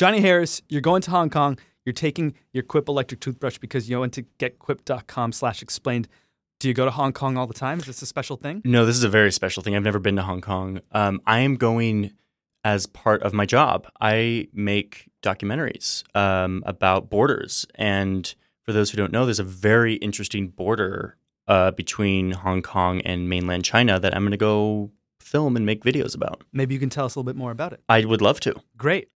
Johnny Harris, you're going to Hong Kong. You're taking your Quip electric toothbrush because you went to getquip.com slash explained. Do you go to Hong Kong all the time? Is this a special thing? No, this is a very special thing. I've never been to Hong Kong. Um, I am going as part of my job. I make documentaries um, about borders. And for those who don't know, there's a very interesting border uh, between Hong Kong and mainland China that I'm going to go film and make videos about. Maybe you can tell us a little bit more about it. I would love to. Great.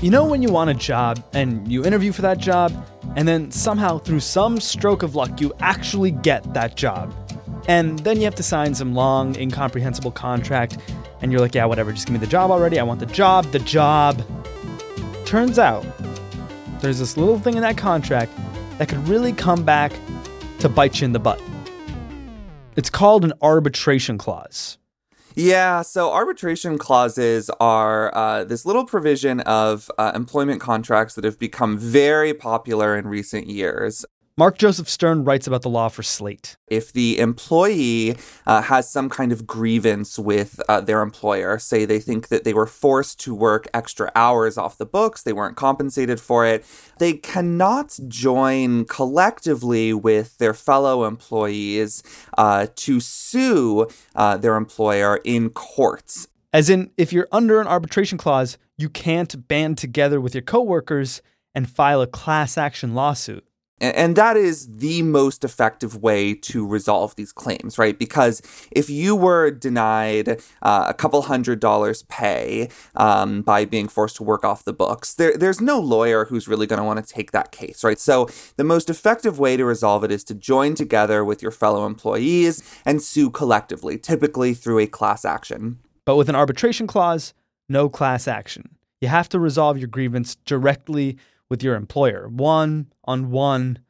You know when you want a job and you interview for that job, and then somehow, through some stroke of luck, you actually get that job. And then you have to sign some long, incomprehensible contract, and you're like, yeah, whatever, just give me the job already. I want the job, the job. Turns out, there's this little thing in that contract that could really come back to bite you in the butt. It's called an arbitration clause. Yeah, so arbitration clauses are uh, this little provision of uh, employment contracts that have become very popular in recent years. Mark Joseph Stern writes about the law for Slate. If the employee uh, has some kind of grievance with uh, their employer, say they think that they were forced to work extra hours off the books, they weren't compensated for it, they cannot join collectively with their fellow employees uh, to sue uh, their employer in courts. As in, if you're under an arbitration clause, you can't band together with your coworkers and file a class action lawsuit. And that is the most effective way to resolve these claims, right? Because if you were denied uh, a couple hundred dollars pay um, by being forced to work off the books, there, there's no lawyer who's really going to want to take that case, right? So the most effective way to resolve it is to join together with your fellow employees and sue collectively, typically through a class action. But with an arbitration clause, no class action. You have to resolve your grievance directly with your employer, one on one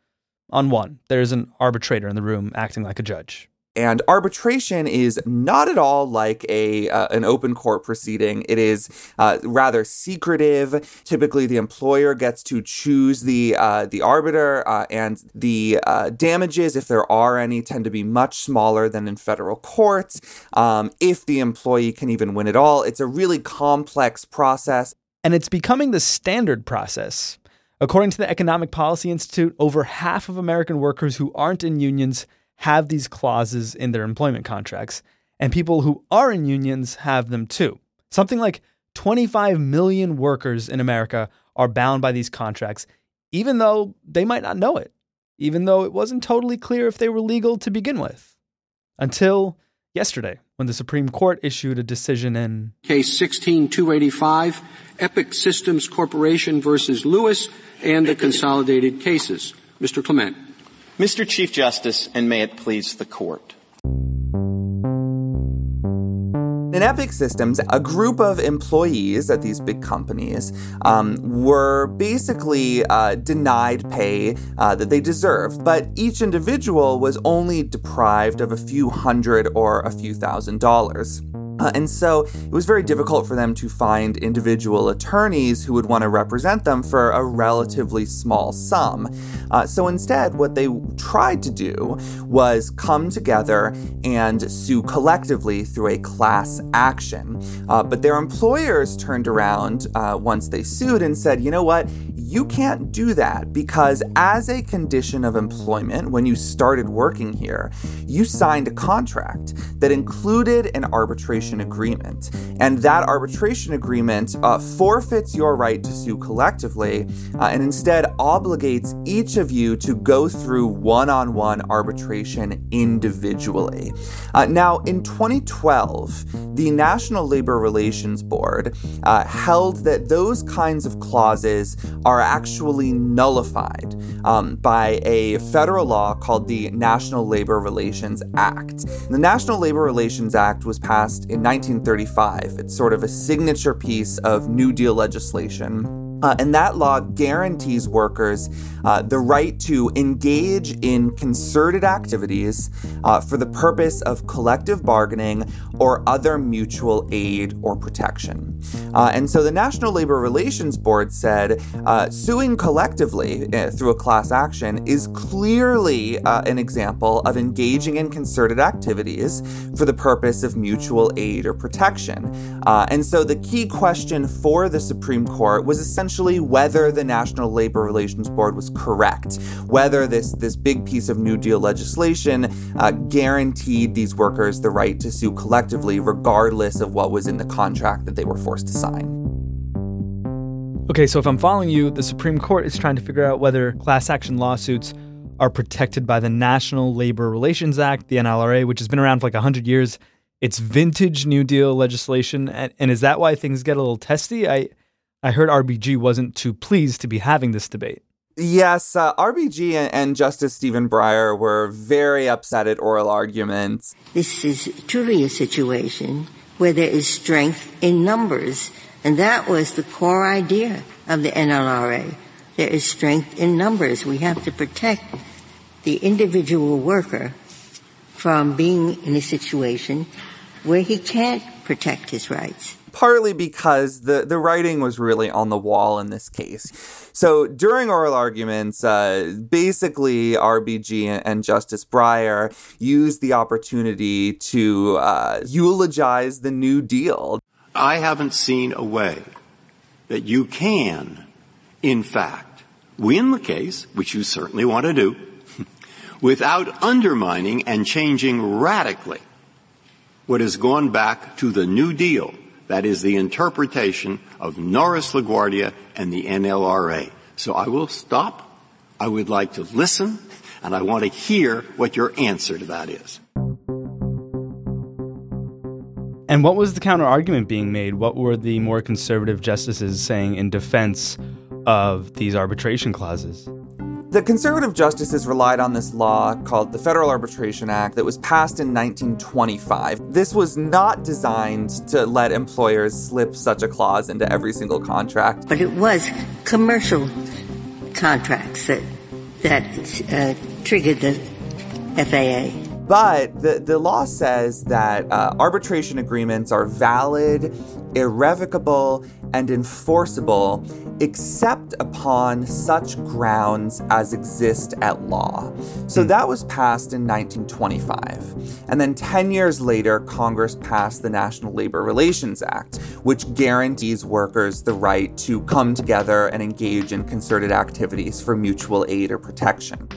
on one. There's an arbitrator in the room acting like a judge. And arbitration is not at all like a uh, an open court proceeding. It is uh, rather secretive. Typically, the employer gets to choose the uh, the arbiter, uh, and the uh, damages, if there are any, tend to be much smaller than in federal courts. Um, if the employee can even win at all, it's a really complex process. And it's becoming the standard process. According to the Economic Policy Institute, over half of American workers who aren't in unions have these clauses in their employment contracts, and people who are in unions have them too. Something like 25 million workers in America are bound by these contracts, even though they might not know it, even though it wasn't totally clear if they were legal to begin with. Until yesterday, when the Supreme Court issued a decision in Case 16285, Epic Systems Corporation versus Lewis and the consolidated cases. Mr. Clement. Mr. Chief Justice, and may it please the court. In Epic Systems, a group of employees at these big companies um, were basically uh, denied pay uh, that they deserved, but each individual was only deprived of a few hundred or a few thousand dollars. Uh, and so it was very difficult for them to find individual attorneys who would want to represent them for a relatively small sum. Uh, so instead, what they tried to do was come together and sue collectively through a class action. Uh, but their employers turned around uh, once they sued and said, you know what? You can't do that because, as a condition of employment, when you started working here, you signed a contract that included an arbitration agreement. And that arbitration agreement uh, forfeits your right to sue collectively uh, and instead obligates each of you to go through one on one arbitration individually. Uh, now, in 2012, the National Labor Relations Board uh, held that those kinds of clauses are actually nullified um, by a federal law called the National Labor Relations Act. The National Labor Relations Act was passed in 1935. It's sort of a signature piece of New Deal legislation. Uh, and that law guarantees workers uh, the right to engage in concerted activities uh, for the purpose of collective bargaining or other mutual aid or protection. Uh, and so the National Labor Relations Board said uh, suing collectively uh, through a class action is clearly an example of engaging in concerted activities for the purpose of mutual aid or protection. and so the key question for the Supreme Court was essentially whether the National Labor Relations Board was correct, whether this, this big piece of New Deal legislation uh, guaranteed these workers the right to sue collectively, regardless of what was in the contract that they were forced to sign. Okay, so if I'm following you, the Supreme Court is trying to figure out whether class action lawsuits are protected by the National Labor Relations Act, the NLRA, which has been around for like 100 years. It's vintage New Deal legislation. And, and is that why things get a little testy? I, I heard RBG wasn't too pleased to be having this debate. Yes, uh, RBG and, Justice Stephen Breyer were very upset at oral arguments. This is truly a situation where there is strength in numbers, and that was the core idea of the NLRA. There is strength in numbers. We have to protect the individual worker from being in a situation where he can't protect his rights partly because the, the writing was really on the wall in this case. So during oral arguments, uh, basically RBG and Justice Breyer used the opportunity to uh, eulogize the New Deal. I haven't seen a way that you can, in fact, win the case, which you certainly want to do, without undermining and changing radically what has gone back to the New Deal that is the interpretation of Norris LaGuardia and the NLRA. So I will stop. I would like to listen and I want to hear what your answer to that is. And what was the counter argument being made? What were the more conservative justices saying in defense of these arbitration clauses? The conservative justices relied on this law called the Federal Arbitration Act that was passed in 1925. This was not designed to let employers slip such a clause into every single contract. But it was commercial contracts that, that uh, triggered the FAA. But the, the law says that uh, arbitration agreements are valid, irrevocable, and enforceable except upon such grounds as exist at law. So hmm. that was passed in 1925. And then 10 years later, Congress passed the National Labor Relations Act, which guarantees workers the right to come together and engage in concerted activities for mutual aid or protection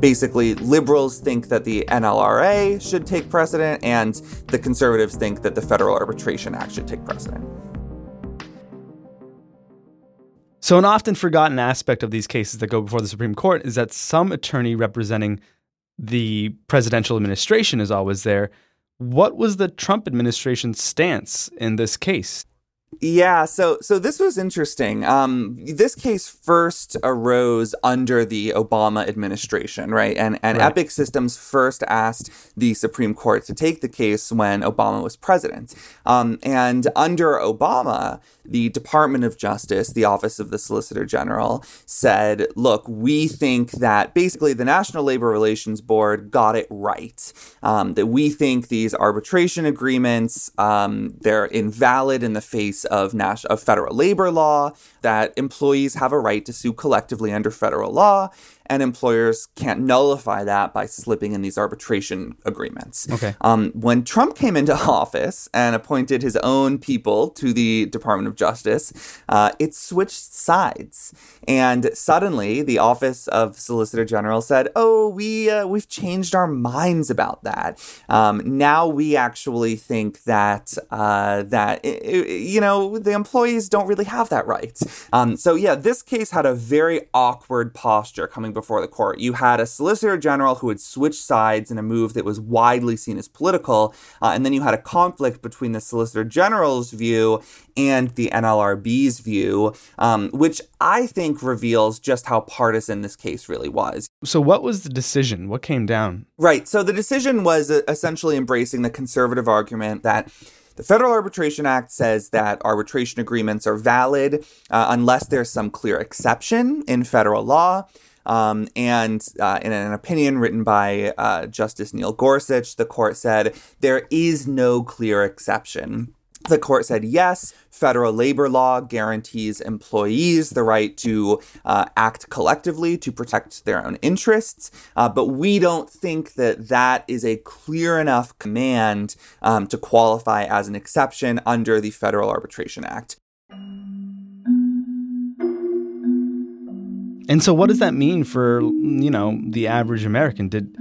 basically liberals think that the NLRA should take precedent and the conservatives think that the Federal Arbitration Act should take precedent. So, an often forgotten aspect of these cases that go before the Supreme Court is that some attorney representing the presidential administration is always there. What was the Trump administration's stance in this case? Yeah, so so this was interesting. Um, this case first arose under the Obama administration, right? And and right. Epic Systems first asked the Supreme Court to take the case when Obama was president. Um, and under Obama, the Department of Justice, the Office of the Solicitor General, said, "Look, we think that basically the National Labor Relations Board got it right. Um, that we think these arbitration agreements um, they're invalid in the face." of, national, of federal labor law that employees have a right to sue collectively under federal law and employers can't nullify that by slipping in these arbitration agreements. Okay. Um, when Trump came into office and appointed his own people to the Department of Justice, uh, it switched sides, and suddenly the Office of Solicitor General said, "Oh, we uh, we've changed our minds about that. Um, now we actually think that uh, that you know the employees don't really have that right." Um, so yeah, this case had a very awkward posture coming before the court. You had a solicitor general who had switched sides in a move that was widely seen as political, uh, and then you had a conflict between the solicitor general's view and the NLRB's view, um, which I think reveals just how partisan this case really was. So, what was the decision? What came down? Right. So, the decision was uh, essentially embracing the conservative argument that The Federal Arbitration Act says that arbitration agreements are valid uh, unless there's some clear exception in federal law. Um, and uh, in an opinion written by uh, Justice Neil Gorsuch, the court said there is no clear exception. The court said yes, federal labor law guarantees employees the right to uh, act collectively to protect their own interests, uh, but we don't think that that is a clear enough command um, to qualify as an exception under the Federal Arbitration Act. And so, what does that mean for you know the average American? Did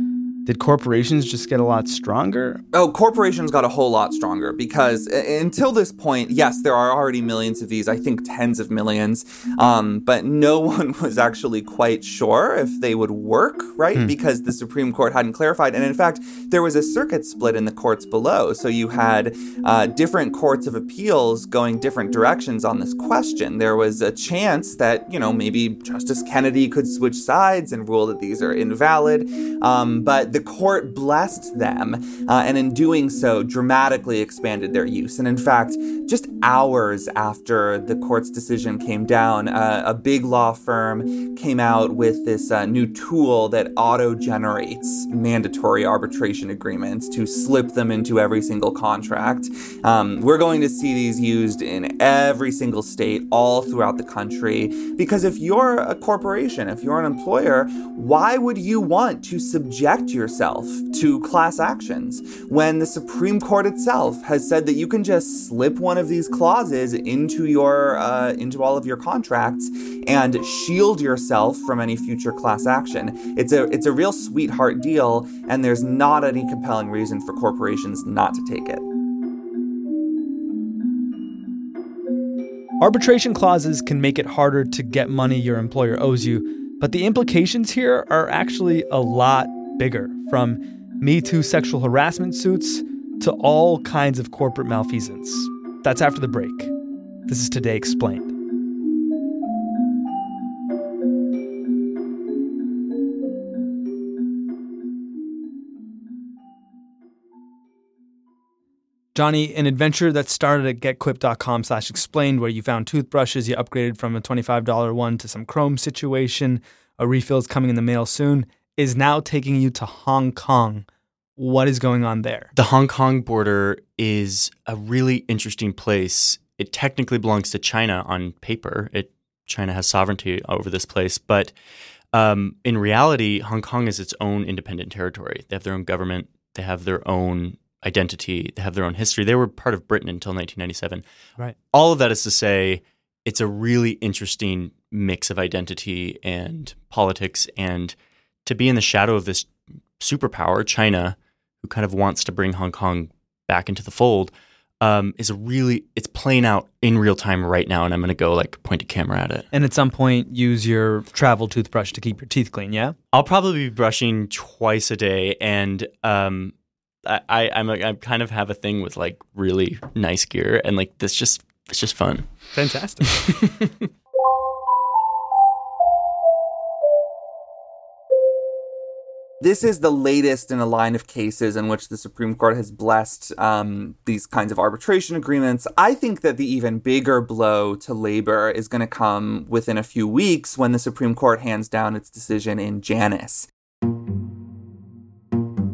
did corporations just get a lot stronger? Oh, corporations got a whole lot stronger because uh, until this point, yes, there are already millions of these, I think tens of millions, um, but no one was actually quite sure if they would work, right? Hmm. Because the Supreme Court hadn't clarified. And in fact, there was a circuit split in the courts below. So you had uh, different courts of appeals going different directions on this question. There was a chance that, you know, maybe Justice Kennedy could switch sides and rule that these are invalid. Um, but the court blessed them, uh, and in doing so, dramatically expanded their use. And in fact, just hours after the court's decision came down, uh, a big law firm came out with this uh, new tool that auto generates mandatory arbitration agreements to slip them into every single contract. Um, we're going to see these used in every single state all throughout the country because if you're a corporation, if you're an employer, why would you want to subject your yourself to class actions when the Supreme Court itself has said that you can just slip one of these clauses into your uh, into all of your contracts and shield yourself from any future class action. It's a it's a real sweetheart deal, and there's not any compelling reason for corporations not to take it. Arbitration clauses can make it harder to get money your employer owes you, but the implications here are actually a lot bigger, from Me Too sexual harassment suits to all kinds of corporate malfeasance. That's after the break. This is Today Explained. Johnny, an adventure that started at getquip.com slash explained where you found toothbrushes, you upgraded from a $25 one to some Chrome situation, a refill is coming in the mail soon is now taking you to Hong Kong. What is going on there? The Hong Kong border is a really interesting place. It technically belongs to China on paper. It China has sovereignty over this place, but um, in reality, Hong Kong is its own independent territory. They have their own government. They have their own identity. They have their own history. They were part of Britain until 1997. Right. All of that is to say, it's a really interesting mix of identity and politics and to be in the shadow of this superpower, China, who kind of wants to bring Hong Kong back into the fold, um, is a really it's playing out in real time right now, and I'm going to go like point a camera at it. And at some point, use your travel toothbrush to keep your teeth clean. Yeah, I'll probably be brushing twice a day, and um, I, I I'm a, I kind of have a thing with like really nice gear, and like this just it's just fun. Fantastic. This is the latest in a line of cases in which the Supreme Court has blessed um, these kinds of arbitration agreements. I think that the even bigger blow to labor is going to come within a few weeks when the Supreme Court hands down its decision in Janus.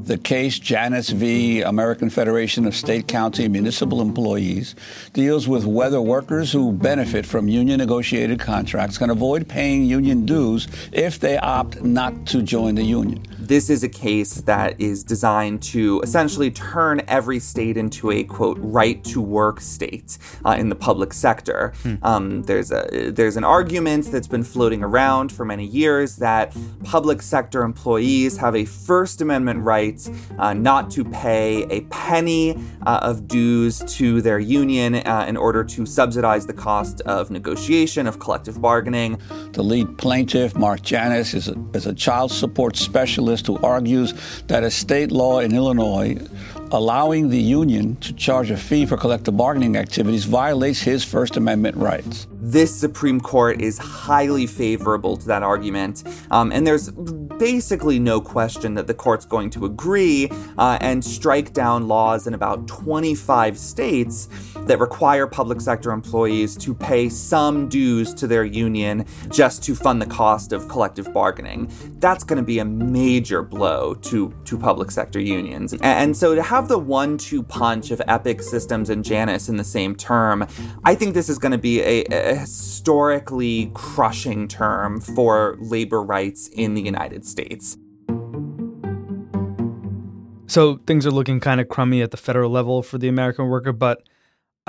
The case, Janus v. American Federation of State, County, Municipal Employees, deals with whether workers who benefit from union negotiated contracts can avoid paying union dues if they opt not to join the union this is a case that is designed to essentially turn every state into a quote right to work state uh, in the public sector. Hmm. Um, there's a there's an argument that's been floating around for many years that public sector employees have a First Amendment right uh, not to pay a penny uh, of dues to their union uh, in order to subsidize the cost of negotiation of collective bargaining. The lead plaintiff, Mark Janus, is a, is a child support specialist who argues that a state law in Illinois allowing the union to charge a fee for collective bargaining activities violates his First Amendment rights. This Supreme Court is highly favorable to that argument, um, and there's basically no question that the court's going to agree uh, and strike down laws in about 25 states that require public sector employees to pay some dues to their union just to fund the cost of collective bargaining. That's going to be a major blow to, to public sector unions. And, so to have the one two punch of Epic Systems and Janus in the same term, I think this is going to be a, a historically crushing term for labor rights in the United States. So things are looking kind of crummy at the federal level for the American worker, but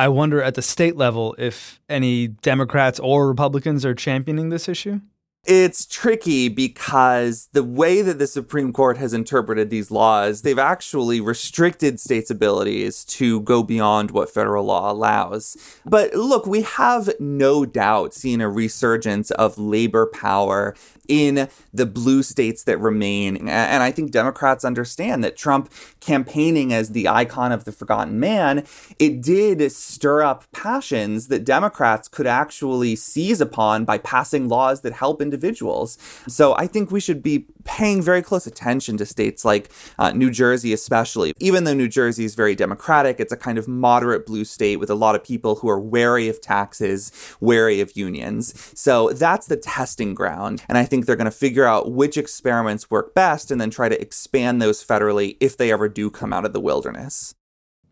I wonder at the state level if any Democrats or Republicans are championing this issue. It's tricky because the way that the Supreme Court has interpreted these laws, they've actually restricted states' abilities to go beyond what federal law allows. But look, we have no doubt seen a resurgence of labor power in the blue states that remain. And I think Democrats understand that Trump campaigning as the icon of the forgotten man, it did stir up passions that Democrats could actually seize upon by passing laws that help individuals. So I think we should be paying very close attention to states like uh, New Jersey, especially. Even though New Jersey is very democratic, it's a kind of moderate blue state with a lot of people who are wary of taxes, wary of unions. So that's the testing ground. And I think they're going to figure out which experiments work best and then try to expand those federally if they ever do come out of the wilderness.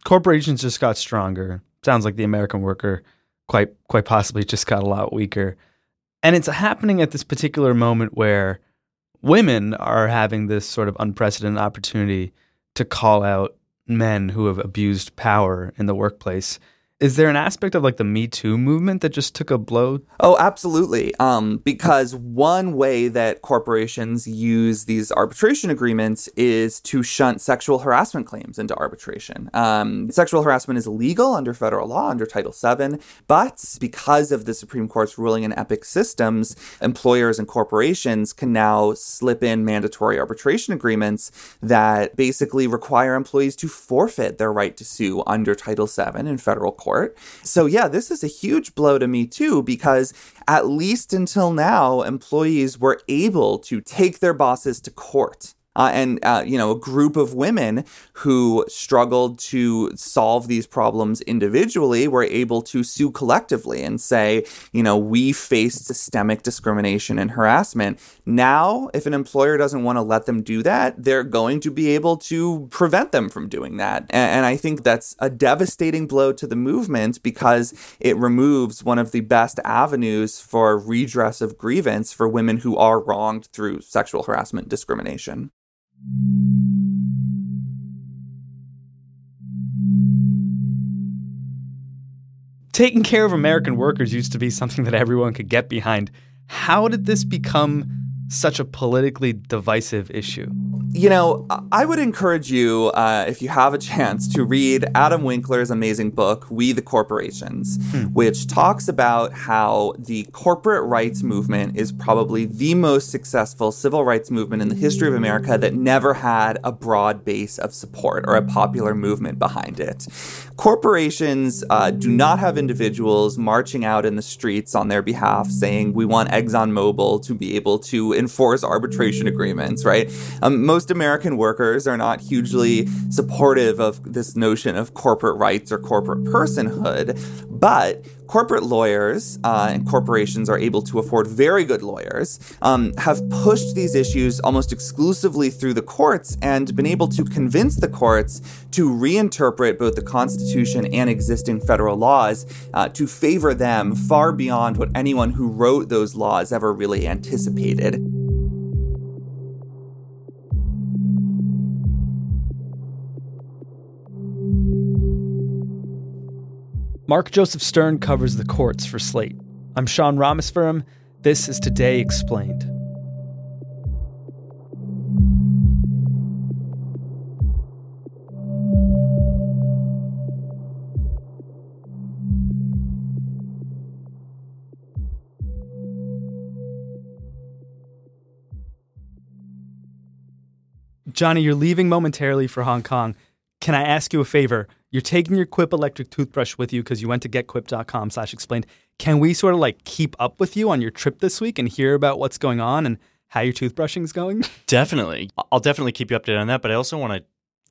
Corporations just got stronger. Sounds like the American worker quite quite possibly just got a lot weaker. And it's happening at this particular moment where women are having this sort of unprecedented opportunity to call out men who have abused power in the workplace is there an aspect of like the Me Too movement that just took a blow? Oh, absolutely. Um, because one way that corporations use these arbitration agreements is to shunt sexual harassment claims into arbitration. Um, sexual harassment is illegal under federal law, under Title VII, but because of the Supreme Court's ruling in Epic Systems, employers and corporations can now slip in mandatory arbitration agreements that basically require employees to forfeit their right to sue under Title VII in federal court So, yeah, this is a huge blow to me too, because at least until now, employees were able to take their bosses to court uh, and uh, you know a group of women who struggled to solve these problems individually were able to sue collectively and say, you know, we faced systemic discrimination and harassment. Now, if an employer doesn't want to let them do that, they're going to be able to prevent them from doing that. And I think that's a devastating blow to the movement because it removes one of the best avenues for redress of grievance for women who are wronged through sexual harassment discrimination. Taking care of American workers used to be something that everyone could get behind. How did this become such a politically divisive issue? You know, I would encourage you, uh, if you have a chance, to read Adam Winkler's amazing book, We the Corporations, hmm. which talks about how the corporate rights movement is probably the most successful civil rights movement in the history of America that never had a broad base of support or a popular movement behind it. Corporations uh, do not have individuals marching out in the streets on their behalf saying, we want ExxonMobil to be able to enforce arbitration agreements, right? Um, most American workers are not hugely supportive of this notion of corporate rights or corporate personhood, but corporate lawyers uh, and corporations are able to afford very good lawyers, um, have pushed these issues almost exclusively through the courts and been able to convince the courts to reinterpret both the Constitution and existing federal laws uh, to favor them far beyond what anyone who wrote those laws ever really anticipated. Mark Joseph Stern covers the courts for Slate. I'm Sean Rameswaram. This is Today Explained. Johnny, you're leaving momentarily for Hong Kong. can I ask you a favor? You're taking your Quip electric toothbrush with you because you went to getquip.com slash explained. Can we sort of like keep up with you on your trip this week and hear about what's going on and how your toothbrushing's going? Definitely. I'll definitely keep you updated on that. But I also want to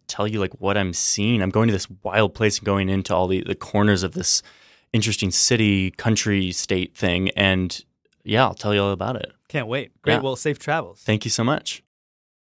tell you like what I'm seeing. I'm going to this wild place and going into all the, the corners of this interesting city, country, state thing. And yeah, I'll tell you all about it. Can't wait. Great. Yeah. Well, safe travels. Thank you so much.